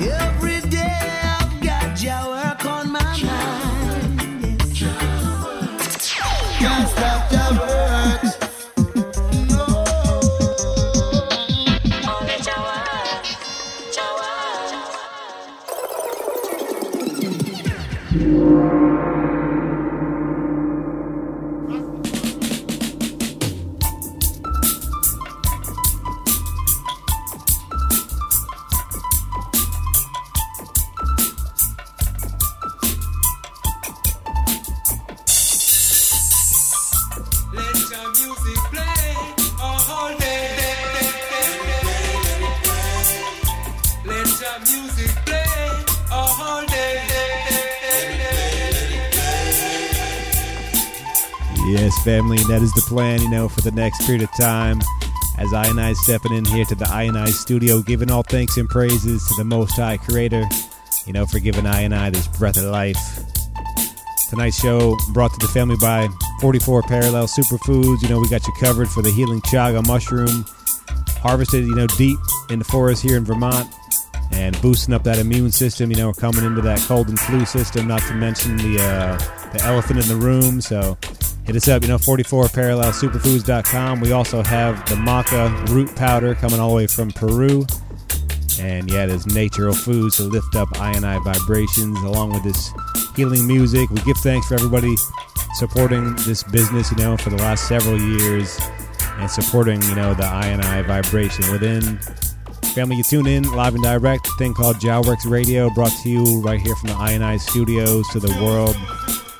Every day I've got Jawa that is the plan, you know, for the next period of time. As I and I stepping in here to the I and I studio, giving all thanks and praises to the Most High Creator, you know, for giving I and I this breath of life. Tonight's show brought to the family by 44 Parallel Superfoods. You know, we got you covered for the healing chaga mushroom, harvested, you know, deep in the forest here in Vermont, and boosting up that immune system. You know, coming into that cold and flu system, not to mention the uh, the elephant in the room. So hit us up, you know, 44parallelsuperfoods.com. We also have the maca root powder coming all the way from Peru. And yeah, there's natural foods to lift up I and I vibrations along with this healing music. We give thanks for everybody supporting this business, you know, for the last several years and supporting, you know, the I and I vibration within. Family, you tune in live and direct, thing called Jowworks Radio, brought to you right here from the I and I studios to the world.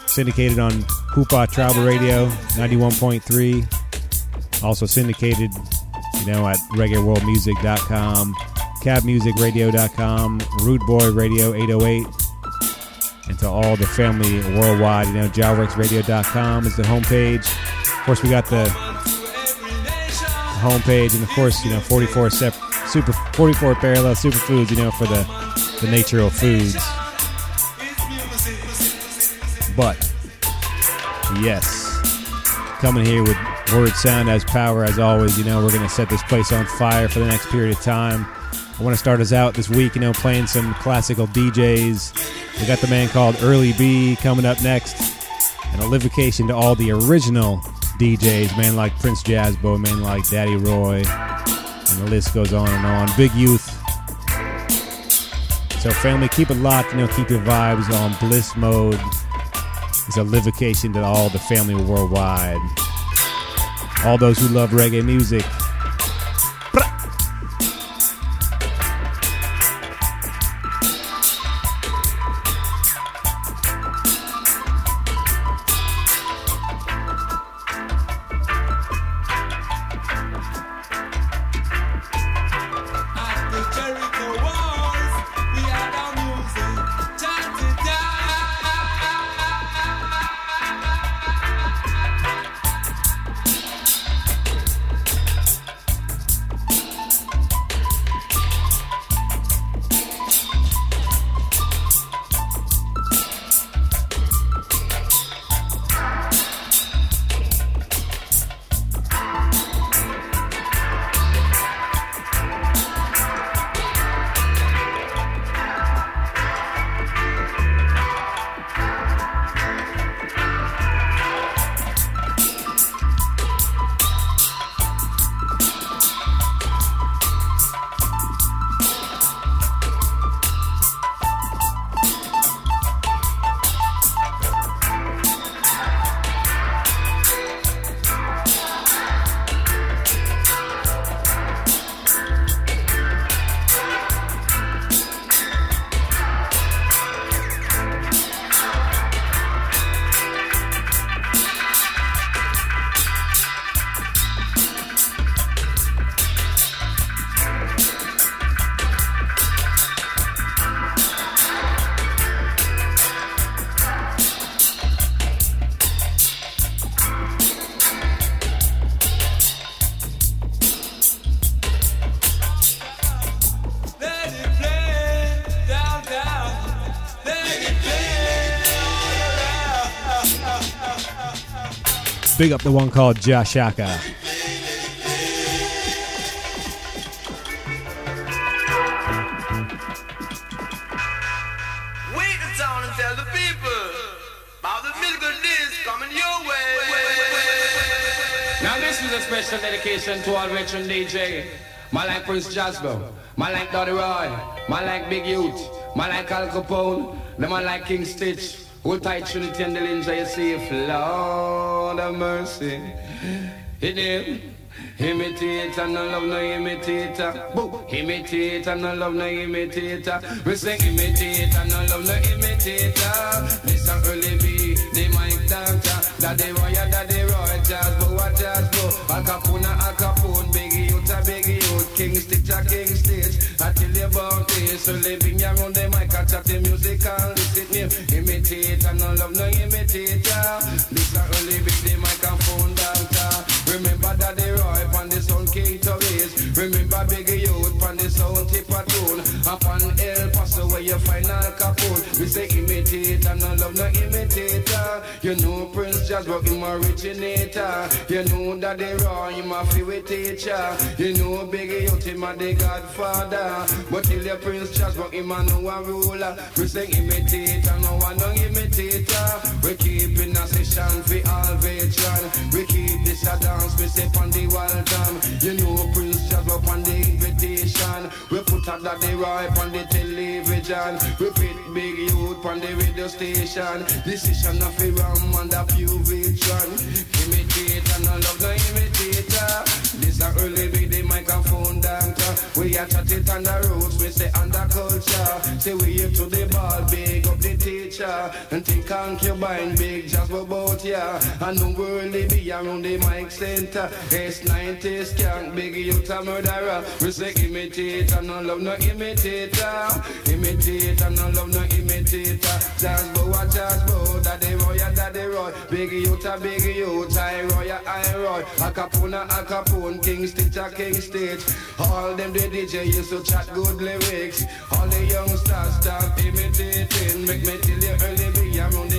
Syndicated on Hoopa Tribal Radio, 91.3. Also syndicated, you know, at reggaeworldmusic.com, cabmusicradio.com, Rude Boy Radio 808, and to all the family worldwide, you know, jowworksradio.com is the homepage. Of course, we got the homepage, and of course, you know, 44 sep- super 44 parallel superfoods, you know, for the the natural foods. But yes, coming here with word sound as power as always. You know, we're gonna set this place on fire for the next period of time. I want to start us out this week, you know, playing some classical DJs. We got the man called Early B coming up next, and a livocation to all the original DJs, man like Prince Jazzbo, man like Daddy Roy, and the list goes on and on. Big Youth. So, family, keep it locked, you know, keep your vibes on bliss mode. It's a livocation to all the family worldwide. All those who love reggae music. Big up the one called Jah Shaka. Wait the town and tell the people about the musical disc coming your way. Now this is a special dedication to all veteran DJ. My like Prince Jazzbo, my like Daddy Roy, my like Big Youth, my like Al Capone, the man like King Stitch, Hold tight Trinity and the Linja, you see if Lord of mercy. Hit him. Imitate and no love no imitator. Boo. Imitate and no love no imitator. We say imitate and no love no imitator. Listen early be the mic doctor. Daddy Roy, Daddy Roy, Jazz Bo, Jazz Bo. Al Capone, King Stitch, King Stitch. I tell you about this. So living around the mic, I chat the music and listen me. Imitate no love no imitator. Listen early be the microphone doctor. Remember that Daddy Roy on the sound caterways. Remember Big Youth on the sound tip a tune. Up on El Paso where you find Al Capone. We say imitate and no love no imitator. You know Prince but him originator. You know Daddy Roy him a favorite teacher. You know Big Youth him a the Godfather. But till your Prince but him a no one ruler. We say imitate and no one no imitator. We keep in a session for all veteran. We keep this a dance, we say on the wild time. You know Prince up on the We put that they ripe on the television. We put big youth on the radio station. Decision of a ram and a few veteran. Imitate and I love no imitator. This a early big the microphone doctor. We a chat it on the roads, we say under culture. Say we here to the ball, big the teacher. And think concubine, big just about ya. And no worldly be around the mic center. S90 skank, big youth a murderer. We say imitate and no love no imitator. Imitate and no love no imitator. Jazz bow a jazz bow, daddy roy a daddy roy. Big youth a big youth, I roy a I roy. A capone a capone, king stitch a king stitch. All them the DJ used to chat good lyrics. All the youngsters start imitating. Make me les télés, un I'm on the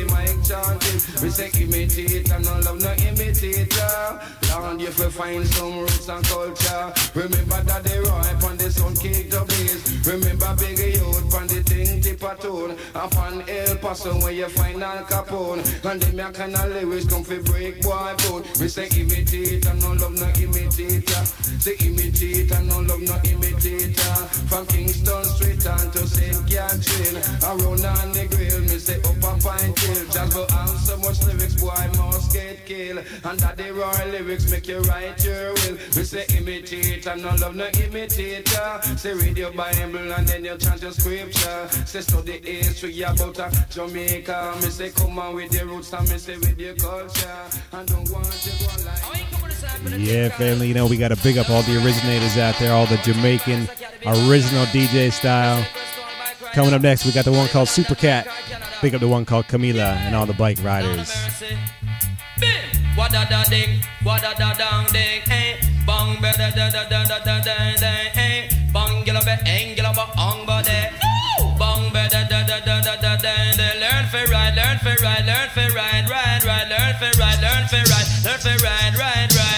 chanting. We say imitate and no love no imitator. Lord, you will find some roots and culture. Remember that they ripe on the sun cake the blaze. Remember big youth on the thing tip a tune. Up on El Paso where you find Al Capone. And them your kind of lyrics come fi break boy bone. We say imitate and no love no imitator. Say imitate and no love no imitator. From Kingston Street on to St. Catherine. Around on the grill, me say up a pine chill. Just go have so much lyrics, boy, must get killed. And that the raw lyrics make you write your will. We say imitate and no love no imitator. Say read your Bible and then you chant your scripture. Say study history about uh, Jamaica. Me say come on with your roots and me say with your culture. And don't want to go like. Yeah, family, you know, we got to big up all the originators out there, all the Jamaican original DJ style. Coming up next, we got the one called Super Cat. Pick up the one called Camila and all the bike riders. Learn for ride, learn for ride, ride, ride, learn for ride, learn for ride, learn for ride, ride, ride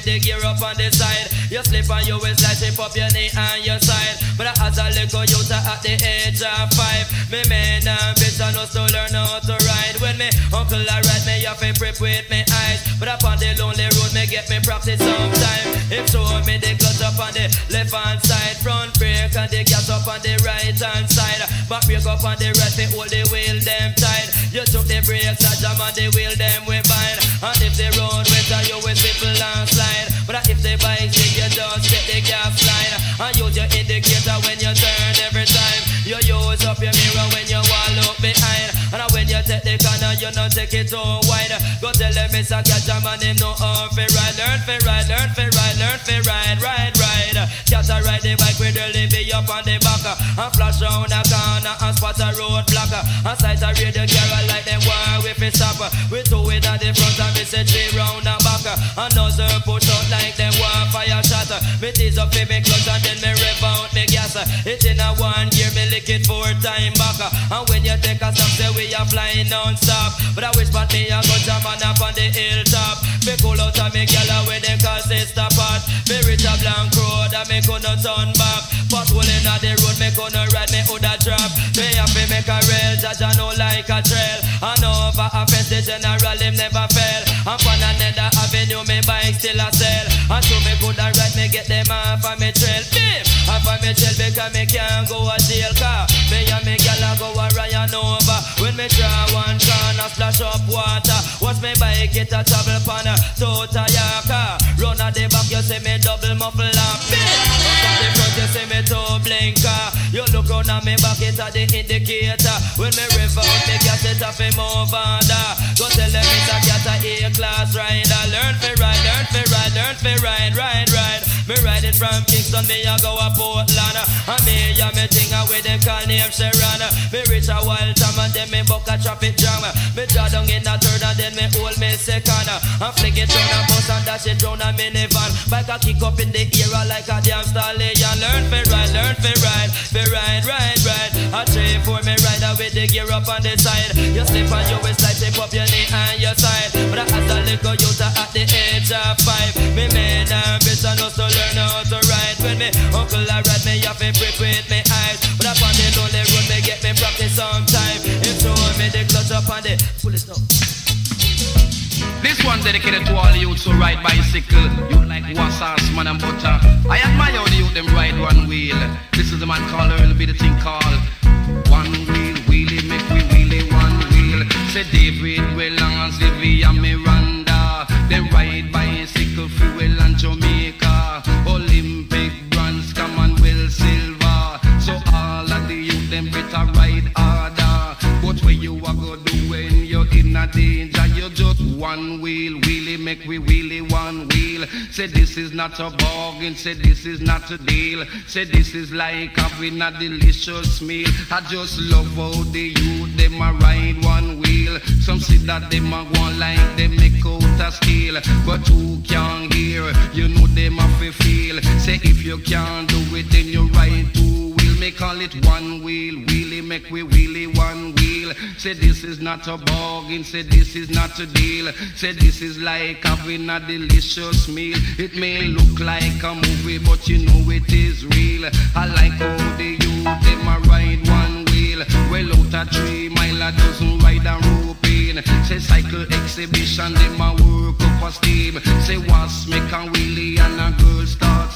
with the gear up on the side. You slip on your slide, slip up your knee and your side. But as a little youth at the age of five, me man ambition was to learn how to ride. When me uncle I ride me off and prep with me eyes. But upon the lonely road, me get me practice sometime. If so, me the clutch up on the left hand side, front brake and the gas up on the right hand side. Back brake up on the right, me hold the wheel them tight. You took the brakes, I jam on the wheel them we bind. And if the road you not take it too wide. Go tell them it's a catch a man, him no how fi ride. Learn fi ride, learn fi ride, learn fi ride, ride, ride. Catch a ride the bike with the be up on the back. And flash round a corner and spot a road block. And sight a radio carol like them war with fi stop. We two with a the front and me say three round and back. And nozzle push out like them one fire shot. Me tease up in me clutch and then me rev out me gas. It in a one gear, me lick it four time back. And when you take a stop, say we are flying non-stop. But I wish but me a go jam man up on the hilltop. Me cool out and me gyal away them call sister pot. Me reach a blank road and me gonna turn back. Pothole inna the road, me gonna ride me hood a drop. Me to make a rail, judge I know like a trail. And over a fence, the general him never fail. And on another avenue, me bike still a sell. And so me coulda ride, me get them off of me trail. Beep, off of me trail because me can't go a jail car. Me and me gyal a go a Ryan over. When me draw one corner, splash up water. Watch me bike get a trouble pan a total yaka. Run at the back, you see me double muffle up. Beep, up at the front, you see me two blinker. You look round at me back, it's a the indicator. When me rev out, me gas it off him over. Go tell them it's a cat a A-class rider. Learn fi ride, learn fi ride, learn fi ride, ride, ride. Me riding from Kingston, me a go a Portland. And me a me thing a with them call name Sharon. Me reach a wild time and then me buck a traffic jam. Me draw down in a third and then me hold me second. And fling it round a bus and dash it round a minivan. Bike a kick up in the air like a damn stallion. Learn fi ride, learn fi ride, fi ride, ride, ride. A three, four, me ride with the gear up on the side. You slip on your waist like tip up your knee and your side. But as a little youth at the age of five, me man ambition was to learn how to ride. When me uncle ride, me with me eyes. But up on the lonely road, me get me practice sometime. Show me the clutch up on the up. This one dedicated to all youths who ride bicycle. You like wassas, man and butter. I admire how the youth them ride one wheel. This is the man called Earl, be the thing called Say David, Weller and Sylvia and Miranda. They ride bicycle, fuel and Jamaica. Olympic bronze, Commonwealth silver. So all of the youth them better ride harder. But where you are go do when you're in a danger, you just one wheel, make we wheelie one wheel. Say this is not a bargain, say this is not a deal. Say this is like having a delicious meal. I just love how the youth them a ride one wheel. Some say that them a go like them make out a steel, but who can hear? You know them a fi feel. Say if you can't do it, then you ride two wheel. Me call it one wheel, wheelie, make we wheelie one wheel. Say this is not a bargain, say this is not a deal. Say this is like having a delicious meal. It may look like a movie, but you know it is real. I like how the youth them a ride one wheel. Well out a three mile a dozen ride and rope in. Say cycle exhibition, them a work up a steam. Say was make a wheelie and a girl start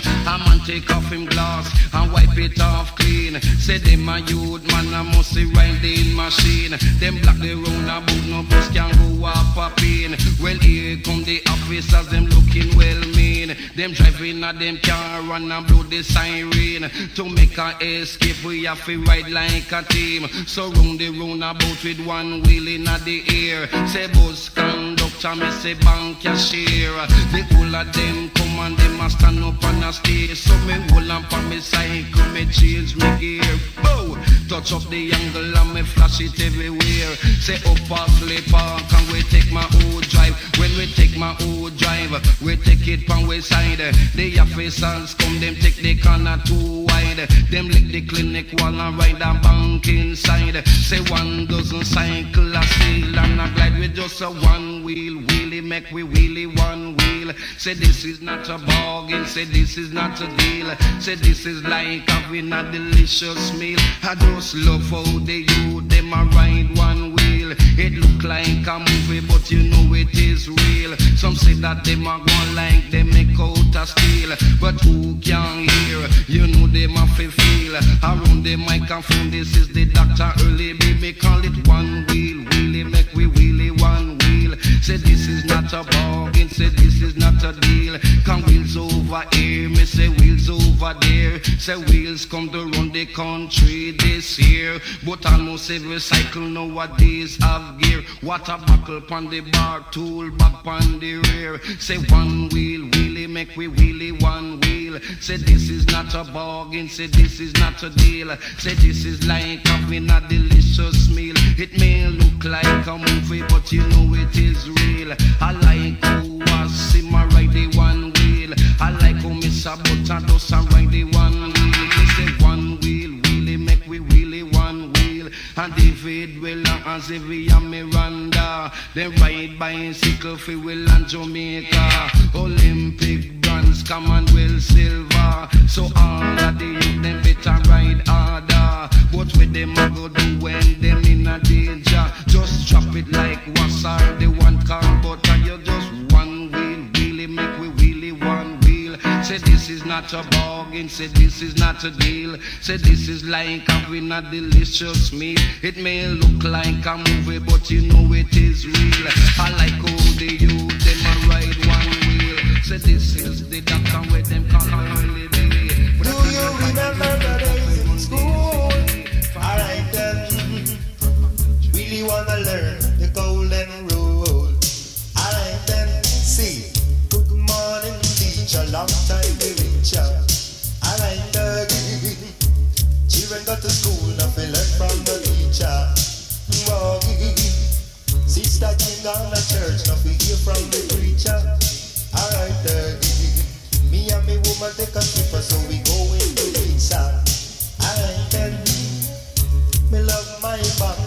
scream. A man take off him glass and wipe it off clean. Say them a youth man a must see riding machine. Them black the round about no bus can go up a pain. Well here come the officers, them looking well mean. Them driving a them car run and blow the siren. To make a escape we have to ride like a team. So round the round about with one wheel in the air. Say bus conductor, me say bank cashier. The whole of them come and them a stand up on a stage. So me hold on for me cycle, me change me gear. Bow, touch up the angle and me flash it everywhere. Say up a play park and we take my old drive. When we take my old drive, we take it from we side. The officers come, them take the corner too wide. Them lick the clinic wall and ride a bank inside. Say one dozen cycle a steal and a glide with just a one wheel. Wheelie make we wheelie one wheel. Say this is not a bargain. Say this is not a deal. Say this is like having a delicious meal. I just love how the youth them a ride one wheel. It look like a movie, but you know it is real. Some say that them a go like they make out a steal, but who can hear? You know them a fi feel. Around the microphone, this is the doctor early baby call it one wheel, Say this is not a bargain, say this is not a deal. Come wheels over here, me say wheels over there. Say wheels come to run the country this year, but almost every cycle nowadays have gear. Water buckle pon the bar, tool back pon the rear. Say one wheel, wheel, wheelie make we wheelie one wheel. Say this is not a bargain, say this is not a deal. Say this is like having a delicious meal. It may look like a movie, but you know it is real. I like who was simmer right the one wheel. I like who Miss Butter does and ride the one And David will as if we are Miranda. Then ride bicycle for Will and Jamaica. Olympic bronze, Commonwealth silver. So all of the youth them better ride harder. What with them a go do when them in a danger? Just drop it like what's all the one car, but you just one Say this is not a bargain, say this is not a deal. Say this is like having a delicious meal. It may look like a movie, but you know it is real. I like all the youth them a ride one wheel. Say this is the doctor where them call a holiday. Do you remember the days in school? Alright then. Really wanna learn teacher. Long time we reach ya. Alright then. Children got to school we learn from the teacher. Whoa. Sister King on the church we hear from the preacher. I Alright then. Me and me woman take a trip so we go into pizza. Alright then. Me love my back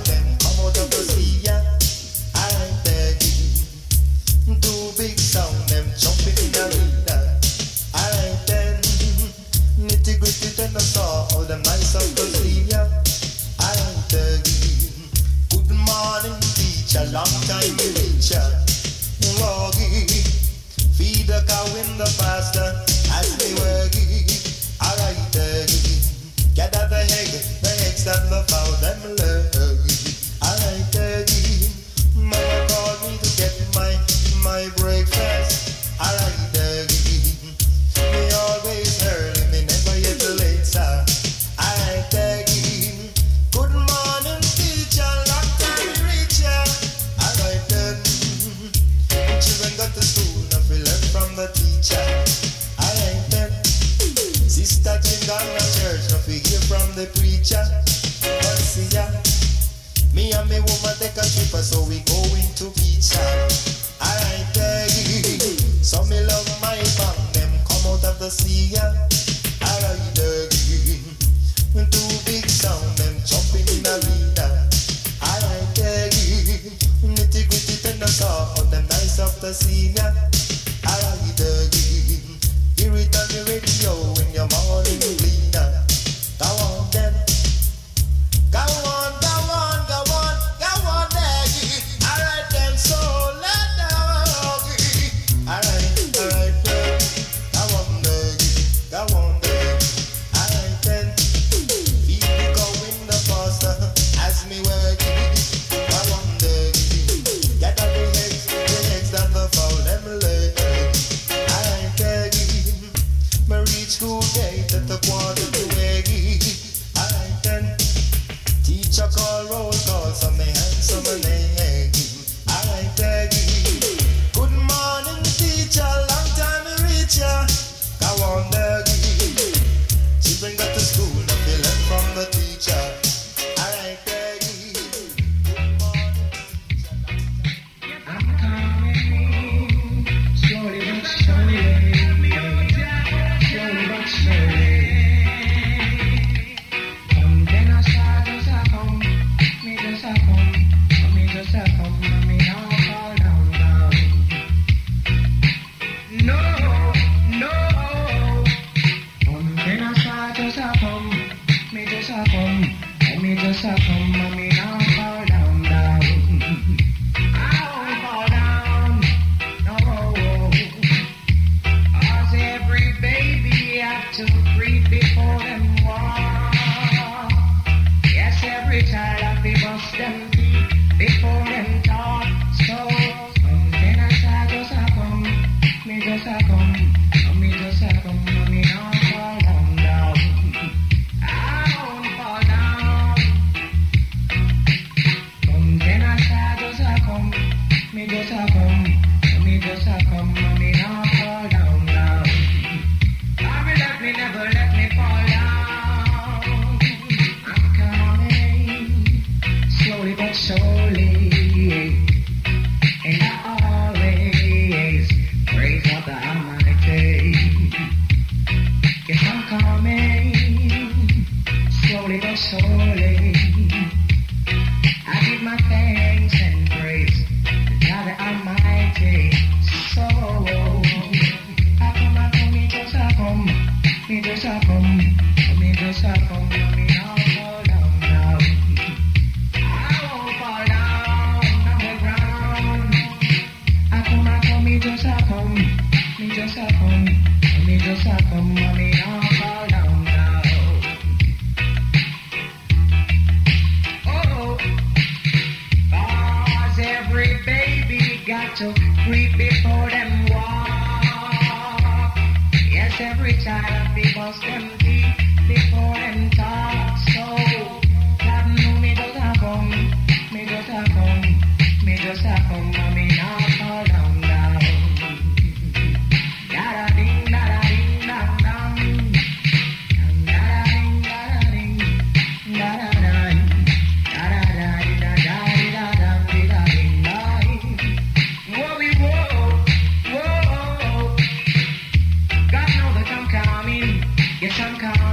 come, come.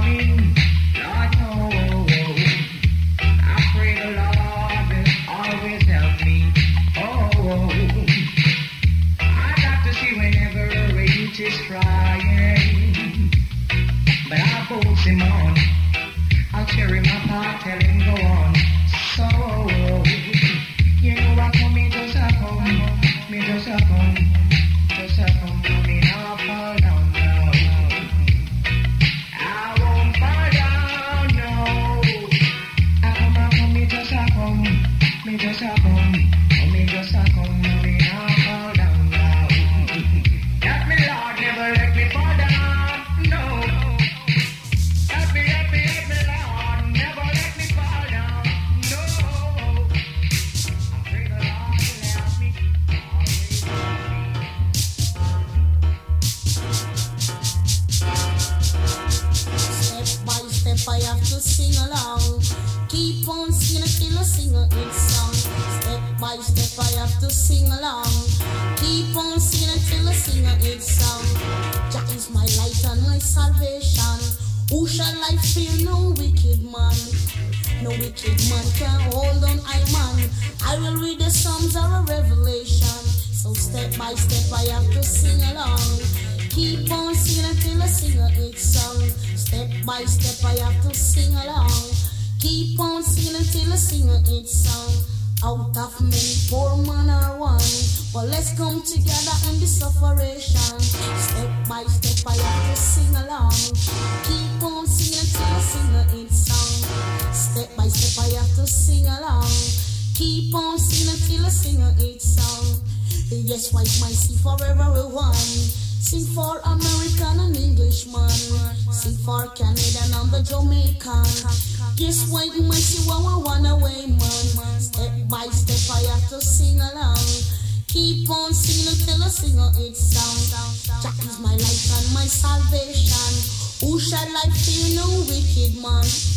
it sound. Jack is my life and my salvation. Who shall I fear? No wicked man.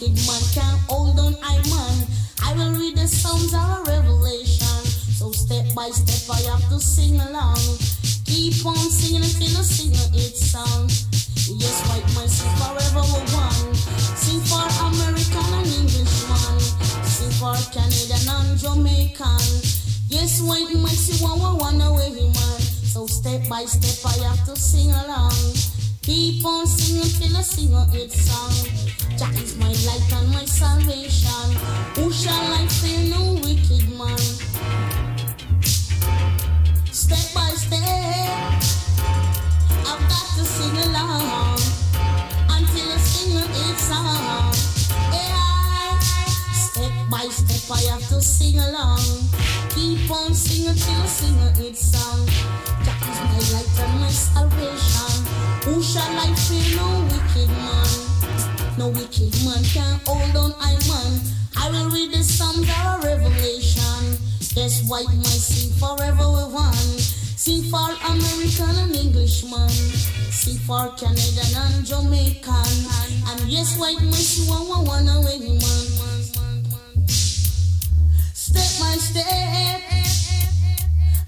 wicked man can't hold on, I man. I will read the songs of revelation. So step by step, I have to sing along. Keep on singing until I sing its song. Yes, white man, sing forever we're one. Sing for American and Englishman. Sing for Canadian and Jamaican. Yes, white man, sing one, we're one away, man. So step by step, I have to sing along. Keep on singing till I sing its song. My light and my salvation. Who shall I fear? No wicked man. Step by step, I've got to sing along until I sing a hit song. Yeah. Step by step, I have to sing along. Keep on singing till I sing a hit song. My light and my salvation. Who shall I fear? No wicked man. No wicked man can hold on, I man. I will read the Psalms of Revelation. Yes, white might sing forever with one. Sing for American and Englishman. Sing for Canadian and Jamaican. And yes, white might sing one, one, one, away, man. Step by step,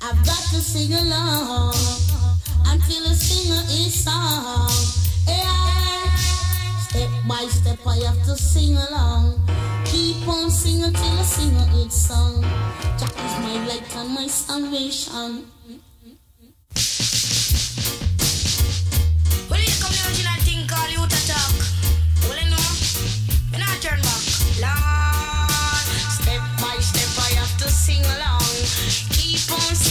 I've got to sing along until feel a singer is song. Yeah. Step by step, I have to sing along. Keep on singing till I sing a good song. Jack is my light and my salvation. When I turn back, Lord. Step by step, I have to sing along. Keep on singing.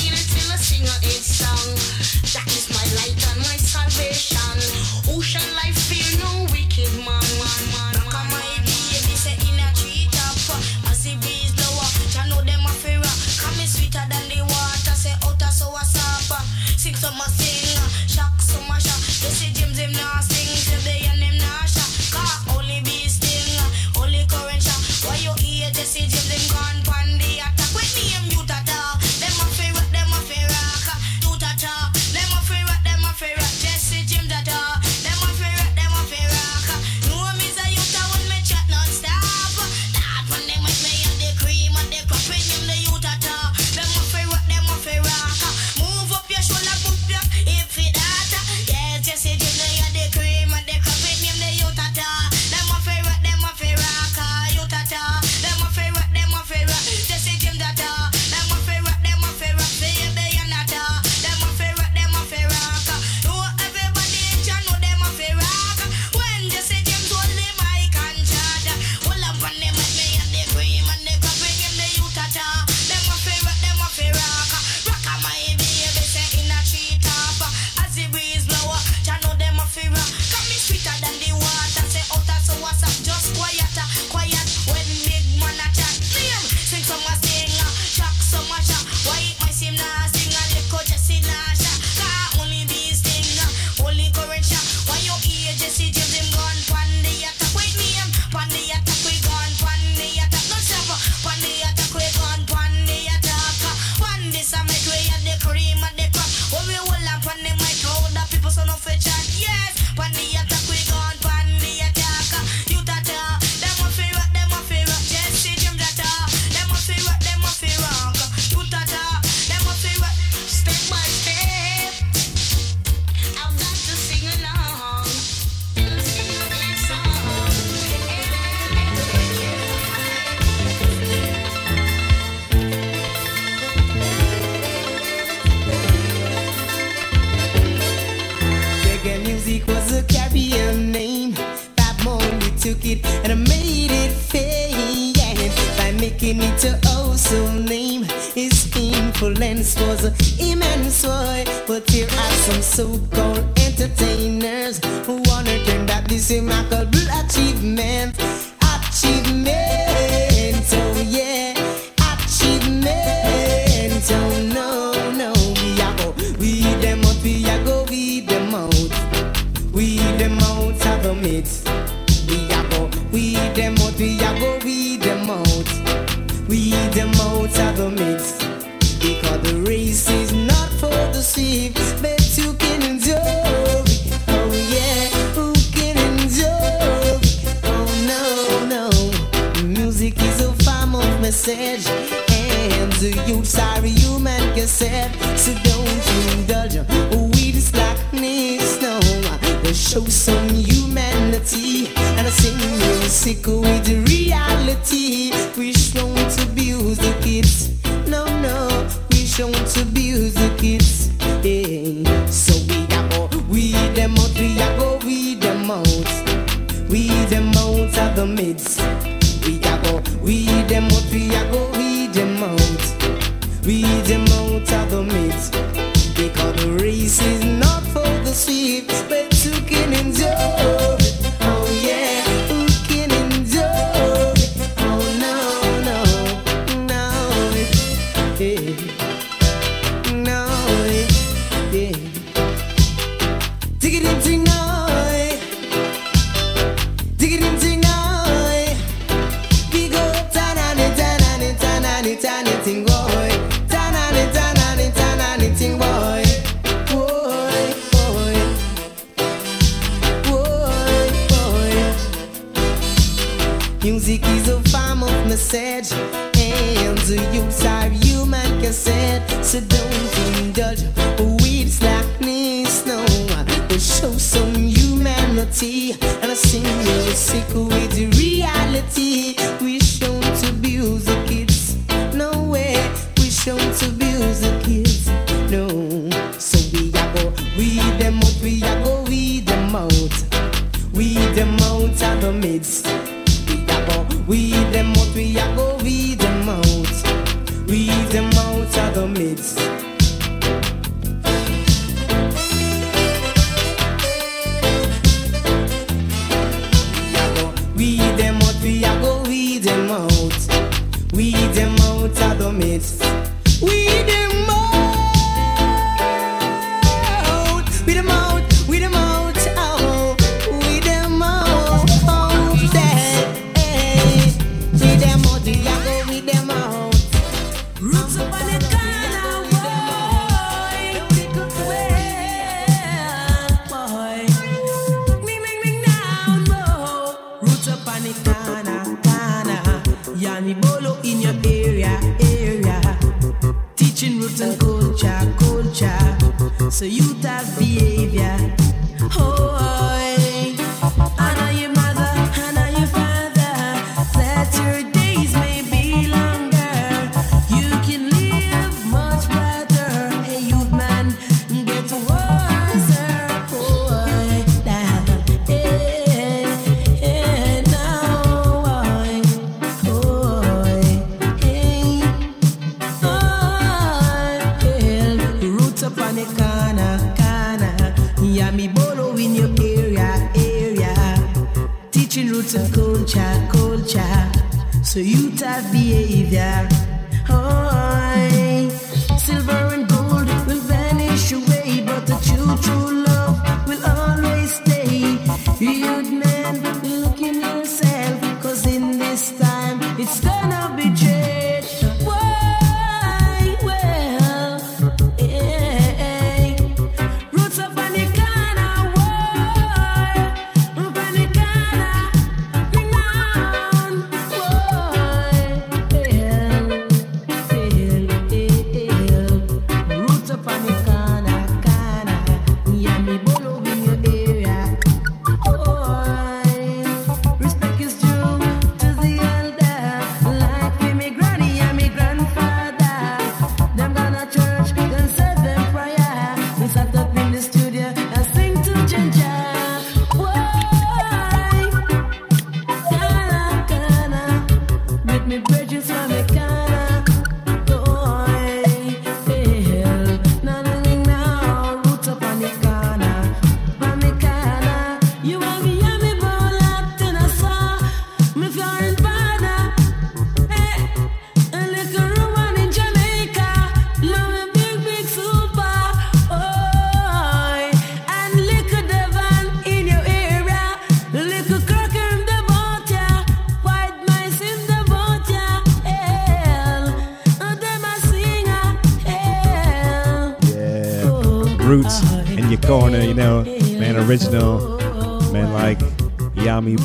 took it and I made it famous by making it a awesome name. His influence was immense, boy. But there are some so-called entertainers who wanna turn that this remarkable achievement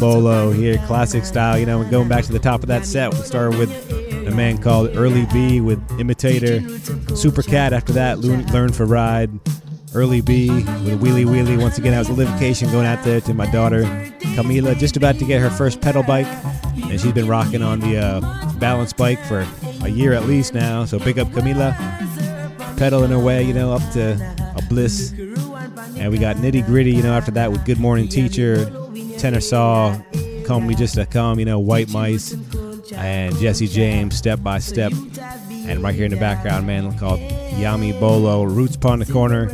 Bolo here, classic style. You know, going back to the top of that set, we started with a man called Early B with Imitator, Super Cat after that, Learn for Ride, Early B with Wheelie Wheelie. Once again, I was on vacation going out there to my daughter, Camila, just about to get her first pedal bike, and she's been rocking on the uh, balance bike for a year at least now. So big up Camila, pedaling her way, you know, up to a bliss. And we got nitty gritty, you know, after that with Good Morning Teacher, Tenor Call Me Just to Come, you know, White Mice, and Jesse James, Step by Step. And right here in the background, man, called Yami Bolo, Roots Pond the Corner,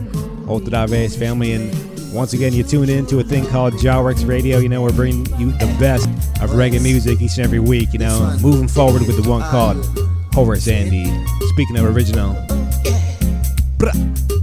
Otodave's Family. And once again, you tune in to a thing called Jawworks Radio. You know, we're bringing you the best of reggae music each and every week, you know, moving forward with the one called Horace Andy. Speaking of original. Bruh.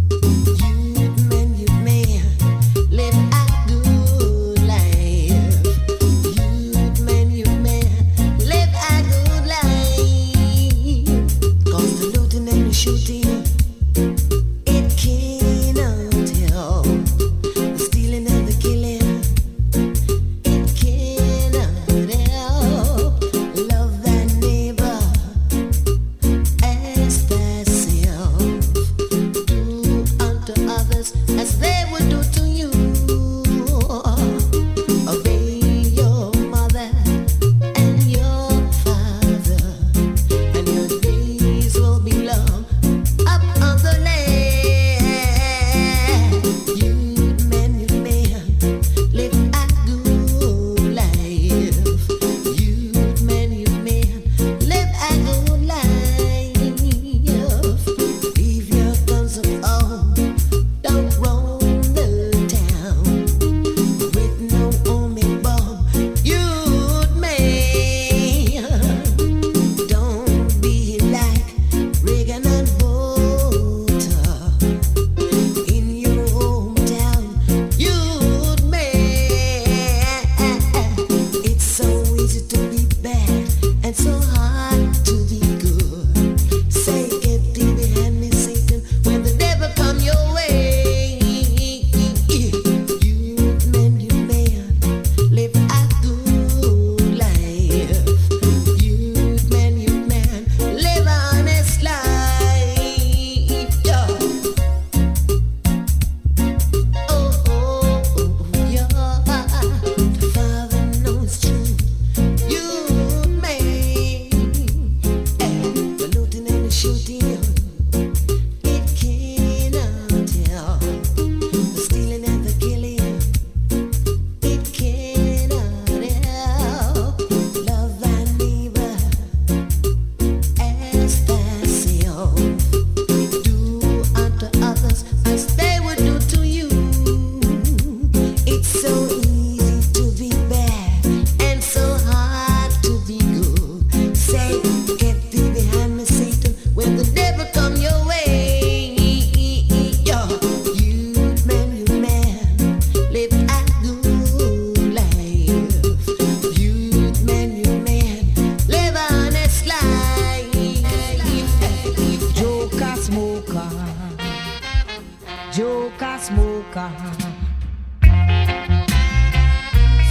So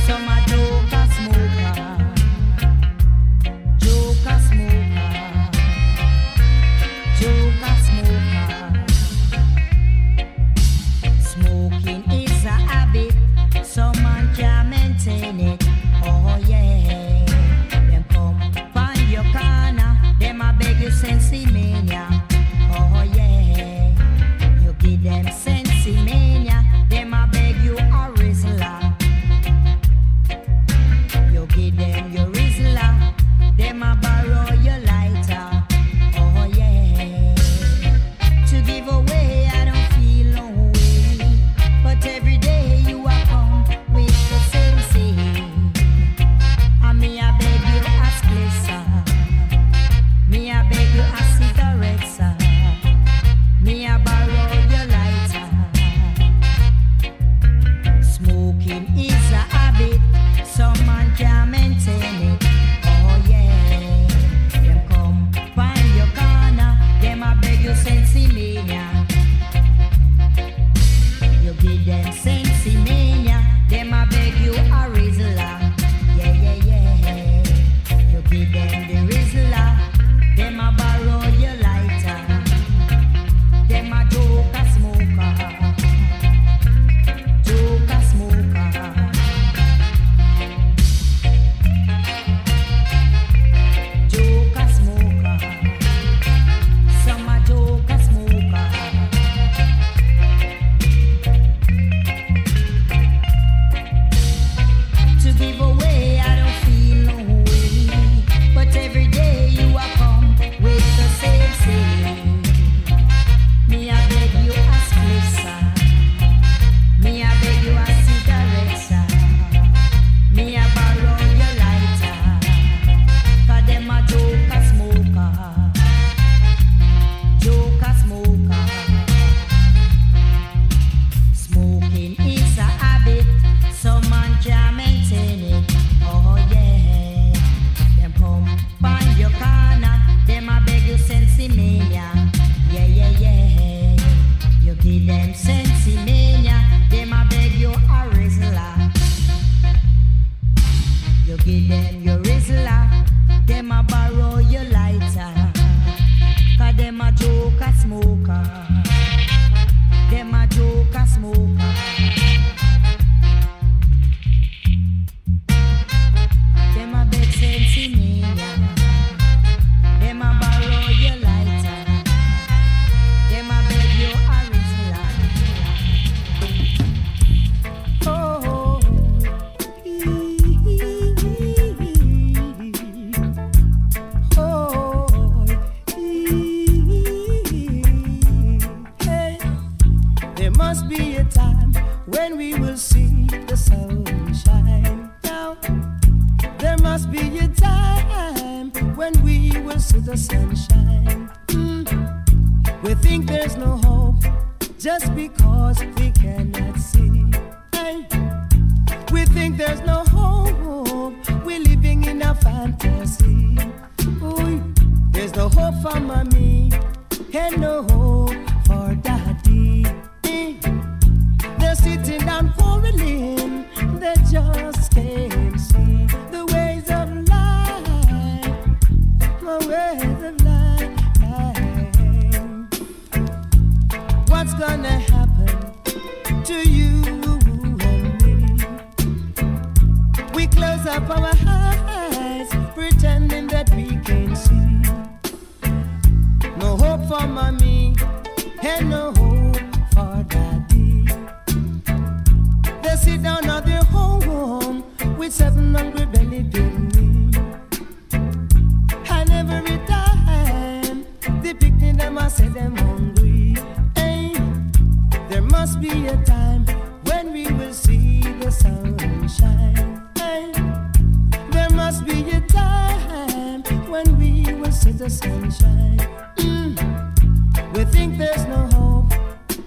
Some do.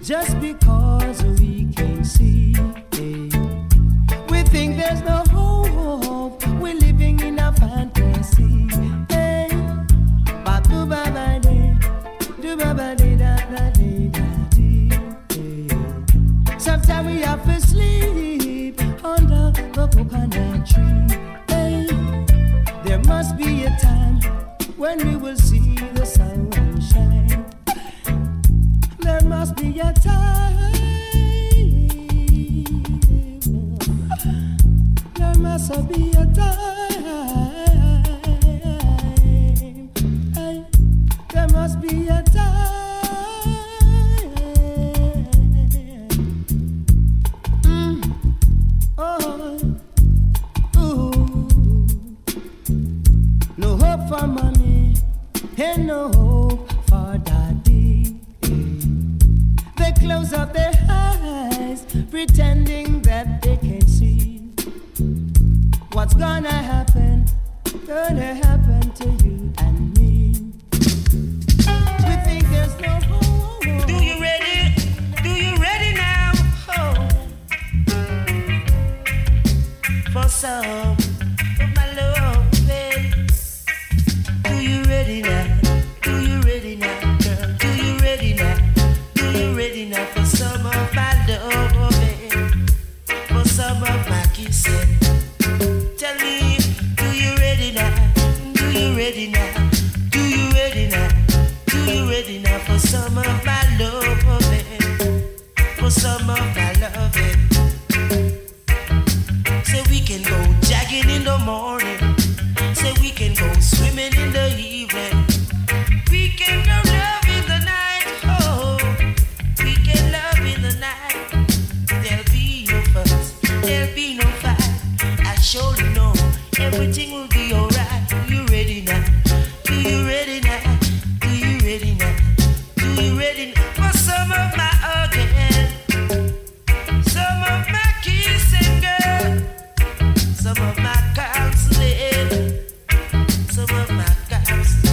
just because we can't see it. We think there's no hope, we're living in a fantasy. Hey, ba ba ba ba da da. Sometimes we have to sleep under the coconut tree. Hey, there must be a time when we will see. my girls live. Some of my girls live.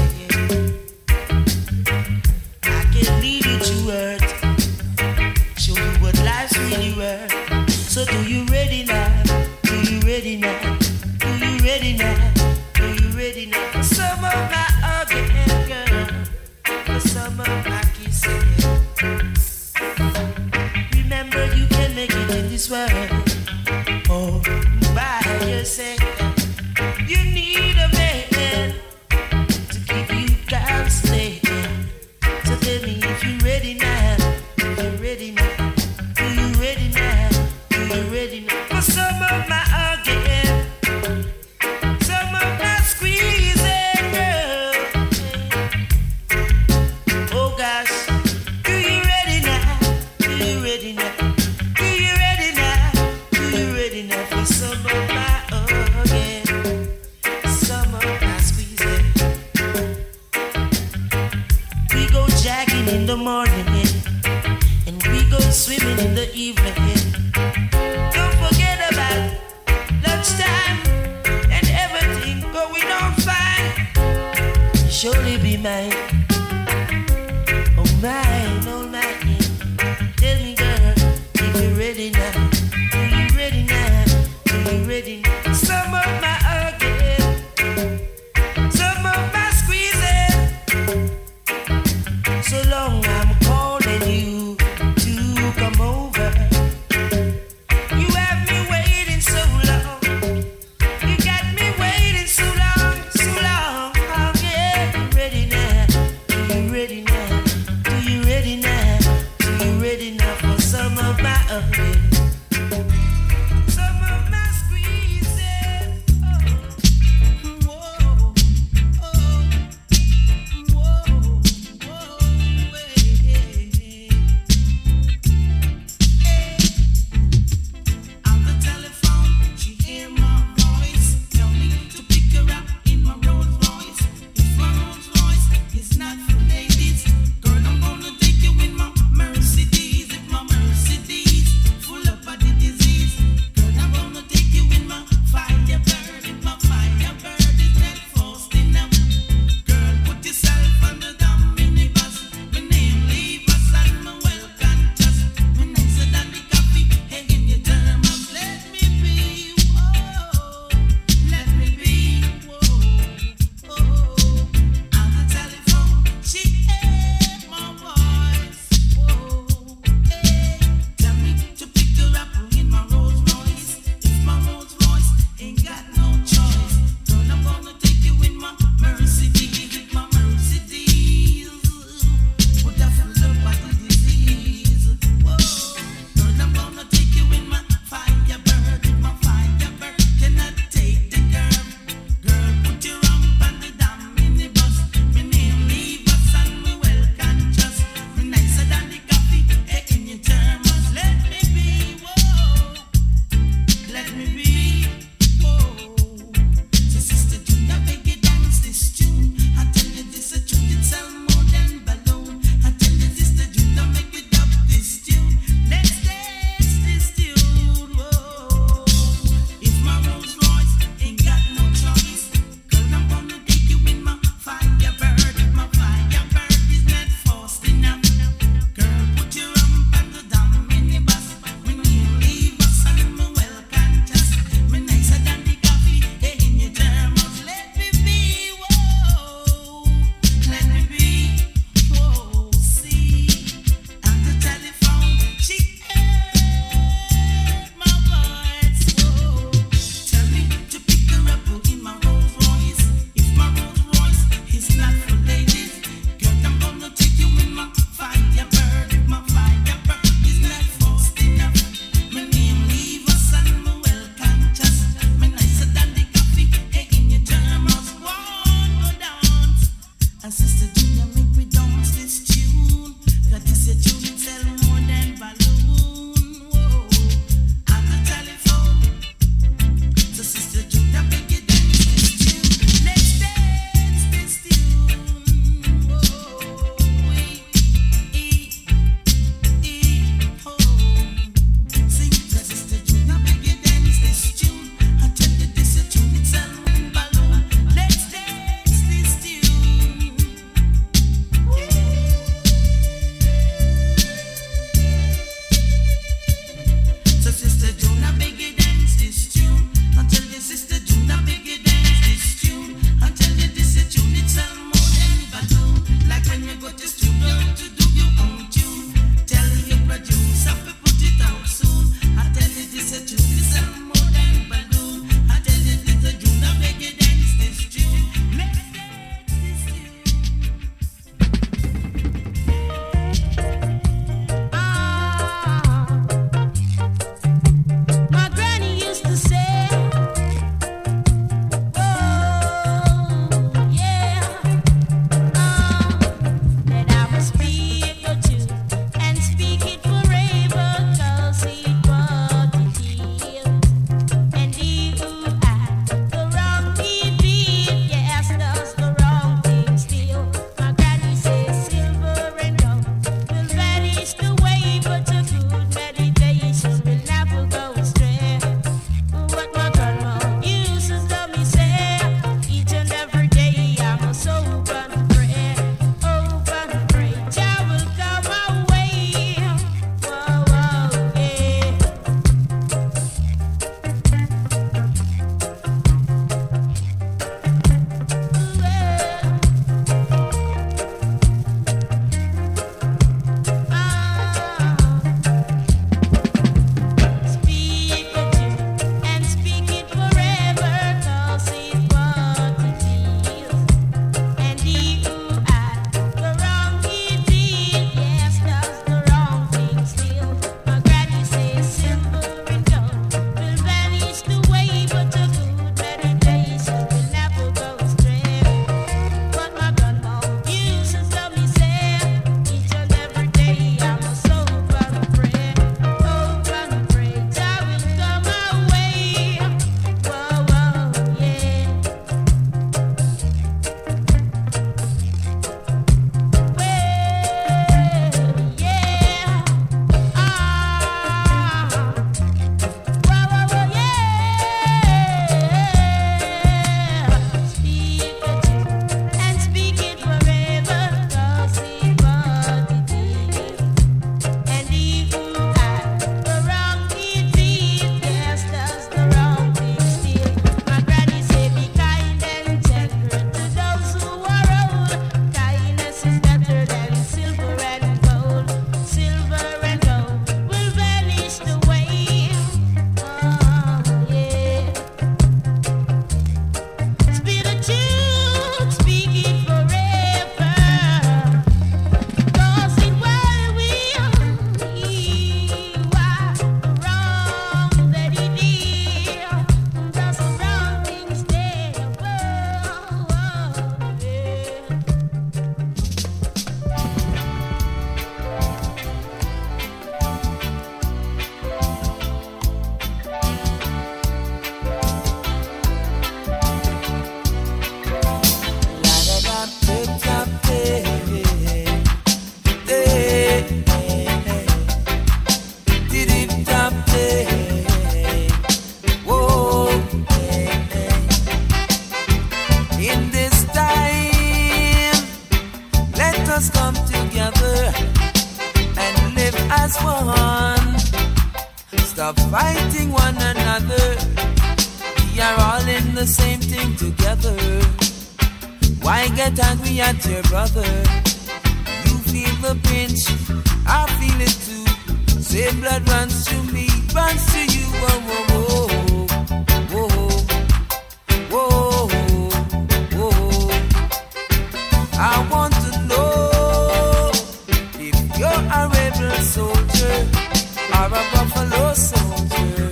Buffalo soldier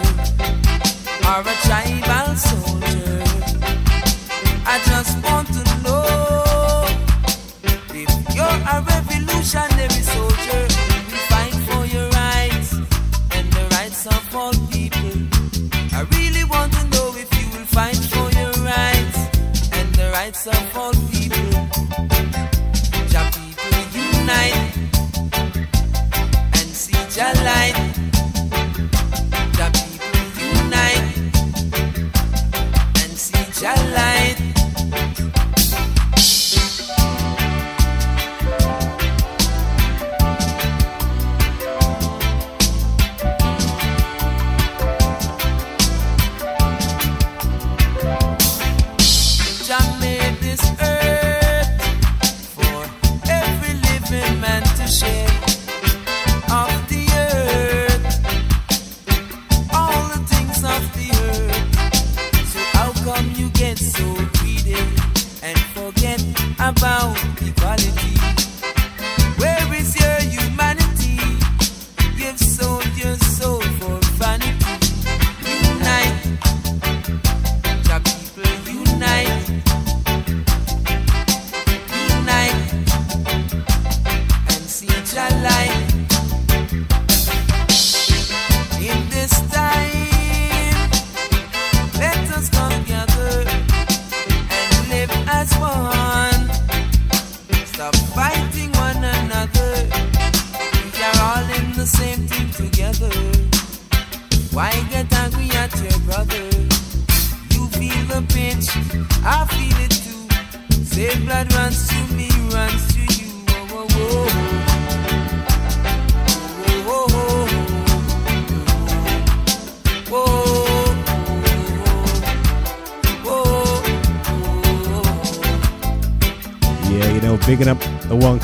or a tribal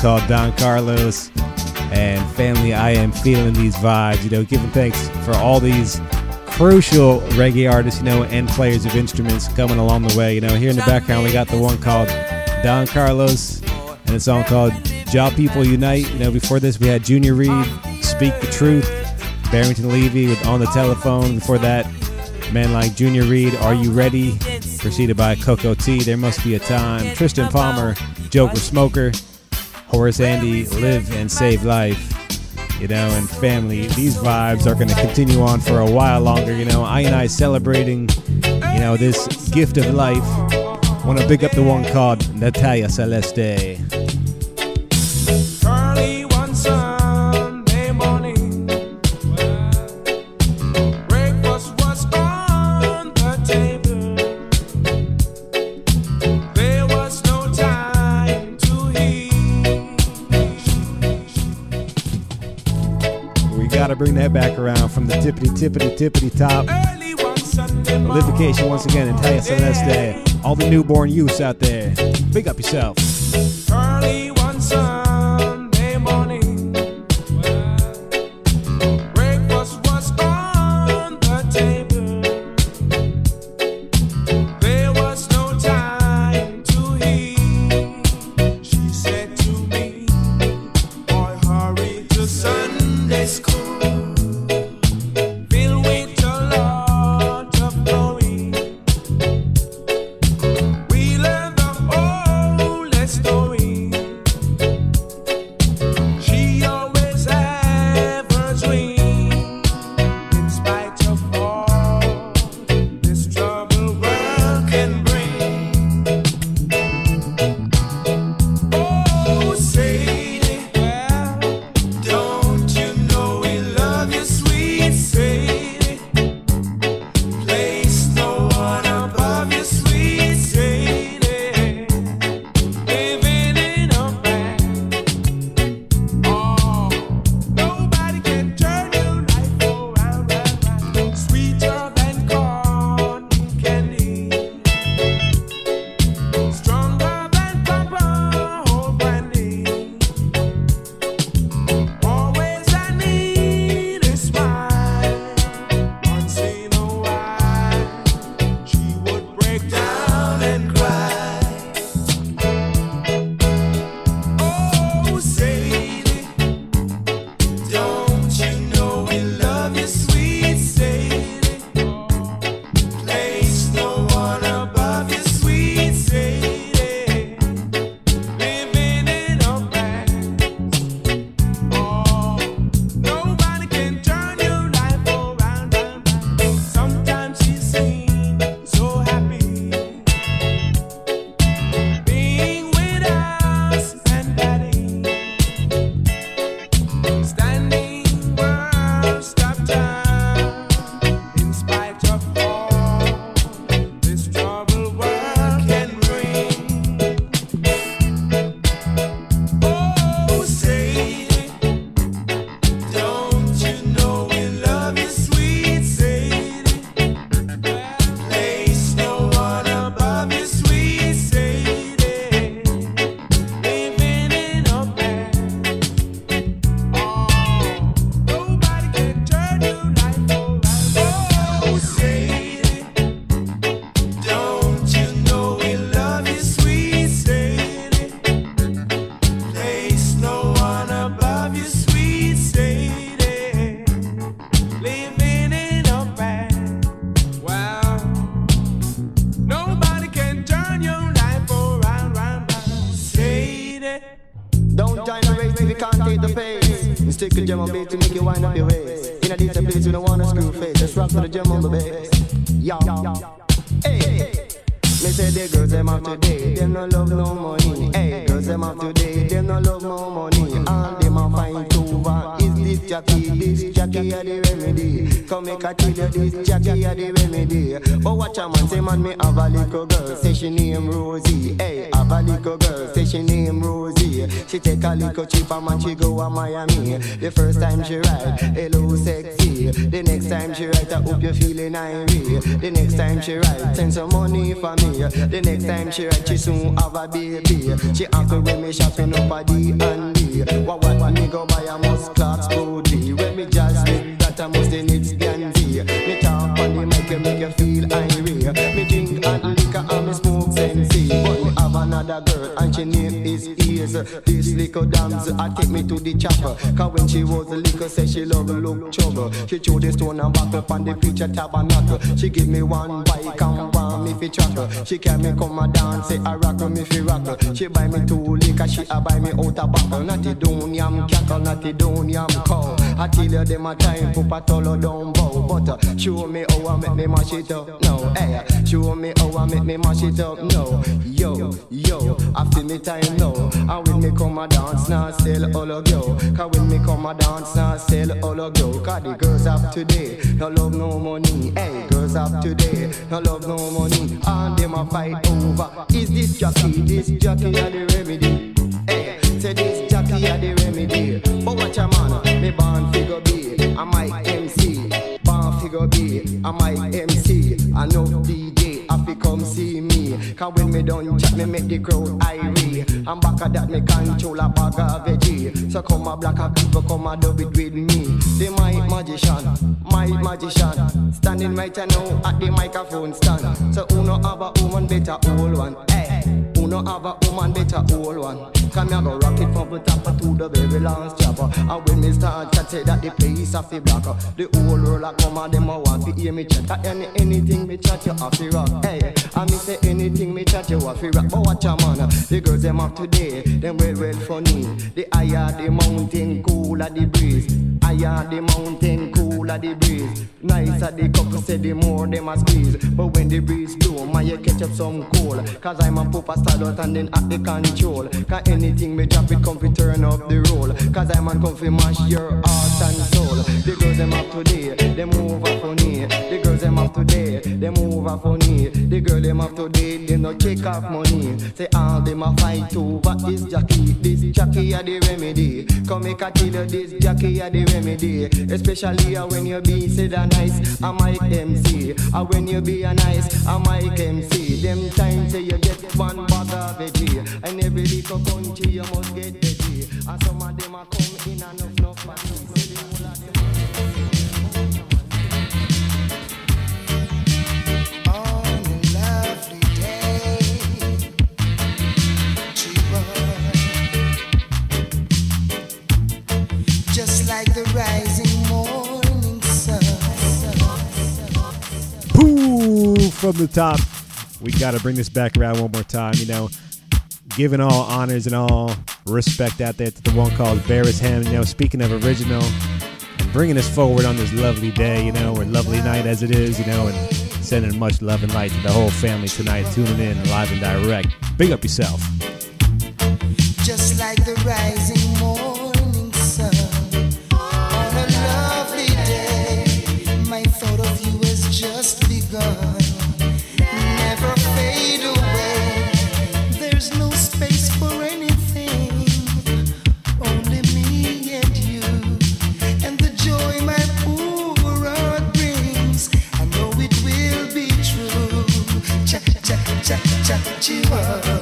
called Don Carlos and family. I am feeling these vibes. You know, giving thanks for all these crucial reggae artists, you know, and players of instruments coming along the way. You know, here in the background, we got the one called Don Carlos and a song called Jah People Unite. You know, before this, we had Junior Reid, Speak the Truth, Barrington Levy with On the Telephone. Before that, men like Junior Reid, Are You Ready? Preceded by Cocoa Tea, There Must Be a Time, Triston Palmer, Joker Smoker, Horace Andy, Live and Save Life. You know, and family, these vibes are going to continue on for a while longer. You know, I and I celebrating, you know, this gift of life. Want to big up the one called Natalia Celeste. Bring that back around from the tippity tippity tippity top. Livication once again, Natalia Celeste. All the newborn youths out there, big up yourself. Some money for me. The next time she write, she soon have a baby. She happy when me shopping up a D and D. What what me go buy a must clocks booty. When me just need that I must need Gandhi. Me talk on the mic and make you feel irate. Me drink and liquor and me smoke sensi. But me have another girl and she name is Ease. This little damsel, I take me to the chopper. Cause when she was a little, say she love look trouble. She threw the stone and buckle on the preacher tabernacle. She give me one bike and one me fi tracker. She carry me come a dance, say I rock me fi rocker. She buy me two liquor, she a buy me out a bottle. Not the down yam cackle, not the down yam cow. I tell you them a time put a tolo down bow. But uh, show me how I make me mash it up. No, hey, show me how I make me mash it up. No, yo, yo, feel me time now. And when me come a dance now, sell all of yo. Cause when me come a dance now, sell all of yo. Cause the girls of today, no love no money. Hey, girls of today, no love no money. And them a fight over. Is this jockey, this jockey a the remedy? Hey, say this jockey a the remedy. But watch a man, me born figure B. I might MC. Born figure B. I might MC. I know Cause when me done chat, me make the crowd irate. And back of that, me control a bag of veggie. So come a black of people, come a do it with me. The mic magician, mic magician. Standing right now at the microphone stand. So who no have a woman, better hold one. Hey, no have a woman, better hold one. Come here, go rock it from the top to the very last chopper. And when me start chat, say that the place of the block. The whole world a come and them a want to hear me chat. Any, anything me chat, you have to rock. Hey, and me say anything me chat, you have to rock. But watch a man, the girls them up today, them well well funny. The higher the mountain, cooler the breeze. Higher the mountain, cooler the breeze. Nicer the couple say the more them a squeeze. But when the breeze blow, man you catch up some cool. Cause I'm a papa style out and then at the control. Cause anything me drop it come fi turn up the roll. Cause I'm on come fi mash your heart and soul. The girls them up today, move up funny. The girls them up today, move up funny. The girl them up today, they no check off money. Say all them a fight over this Jackie, this Jackie a the remedy. Come make a tell you this Jackie a the remedy. Especially when you be said a nice, I might MC. When you be a nice, I might MC. Them times say you get one bag of veggie. And every little country you must get veggie. And some of them a come in and enough, enough for tea. Say the whole of them On a lovely day, just like the rising morning sun. Boo from the top. We got to bring this back around one more time. You know, giving all honors and all respect out there to the one called Barris Ham. You know, speaking of original and bringing us forward on this lovely day, you know, or lovely night as it is, you know, and sending much love and light to the whole family tonight, tuning in live and direct. Big up yourself. just like the rising chihuahua on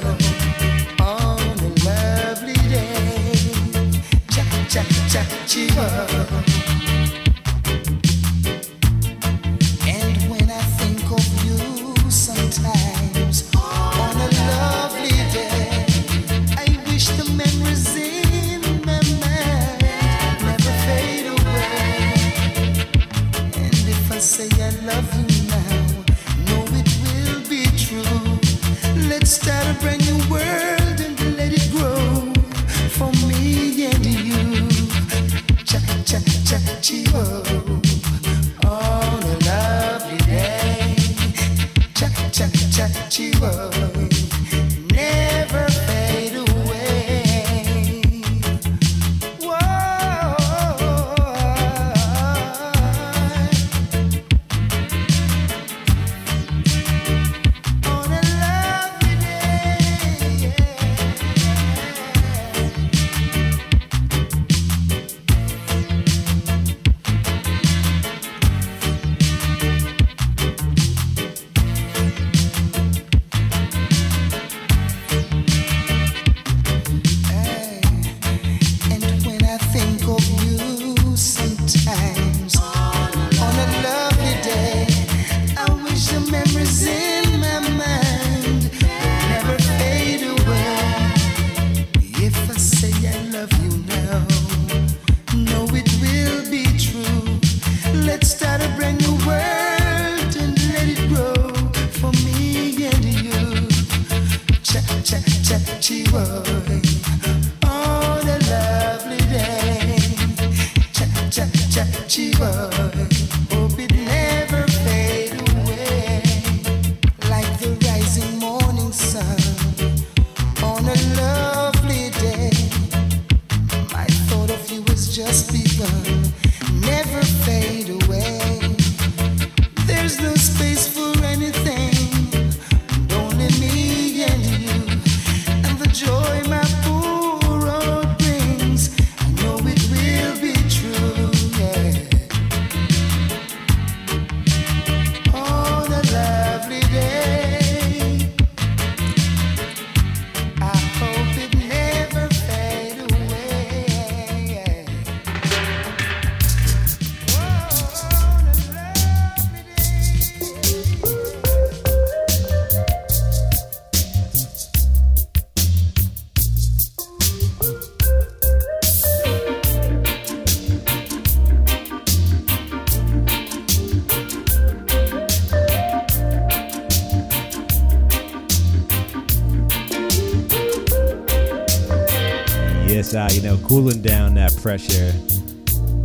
Yes, I, you know, cooling down that pressure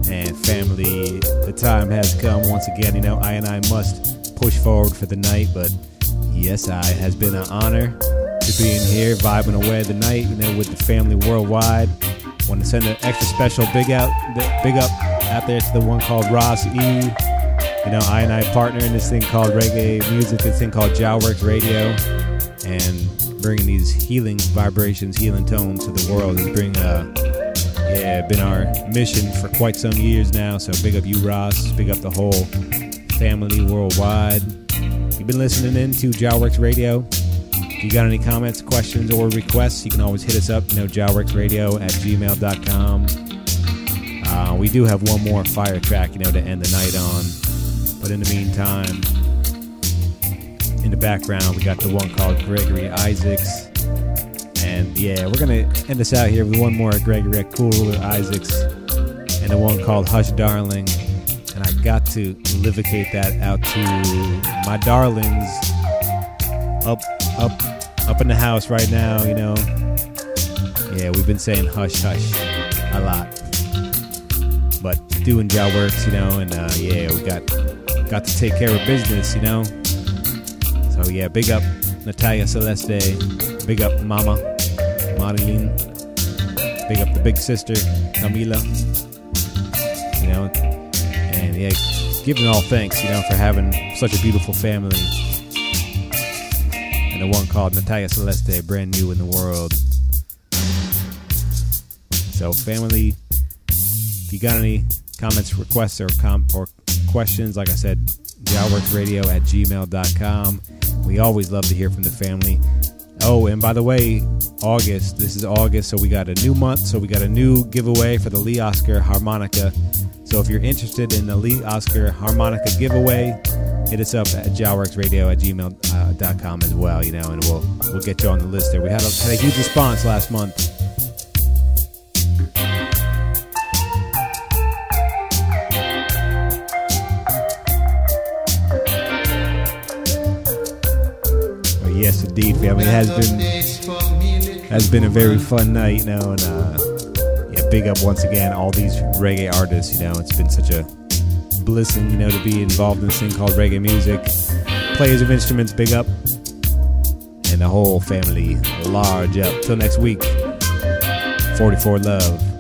and family. The time has come once again. You know, I and I must push forward for the night, but yes, I has been an honor to be in here vibing away the night. You know, with the family worldwide. Want to send an extra special big out, big up out there to the one called Ross E. You know, I and I partner in this thing called reggae music, this thing called Jowworks Radio, and bringing these healing vibrations, healing tones to the world has bring uh yeah, been our mission for quite some years now. So big up you, Ross. Big up the whole family worldwide. You've been listening in to Jowworks Radio. If you got any comments, questions, or requests, you can always hit us up, you know, jowworksradio at gmail.com. Uh, we do have one more fire track, you know, to end the night on. But in the meantime, in the background, we got the one called Gregory Isaacs. And yeah, we're going to end this out here with one more Gregory Cool Ruler Isaacs and the one called Hush Darling. And I got to livicate that out to my darlings up, up, up in the house right now, you know. Yeah, we've been saying hush, hush a lot. But doing job works, you know, and uh, yeah, we got got to take care of business, you know. So yeah, big up Natalia Celeste, big up Mama, Marilyn, big up the big sister Camila, you know, and yeah, giving all thanks, you know, for having such a beautiful family. And the one called Natalia Celeste, brand new in the world. So family, if you got any comments, requests, or com- or questions, like I said, jowworksradio at gmail.com. We always love to hear from the family. Oh, and by the way, August, this is August, so we got a new month, so we got a new giveaway for the Lee Oskar harmonica. So if you're interested in the Lee Oskar harmonica giveaway, hit us up at jowworksradio at gmail.com uh, as well, you know, and we'll we'll get you on the list there. We had a, had a huge response last month. Yes, indeed, family. It has been has been a very fun night, you know, and uh, yeah, big up once again all these reggae artists. You know, it's been such a blessing, you know, to be involved in this thing called reggae music. Players of instruments, big up. and the whole family large up. Till next week, 44 Love.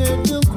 Even if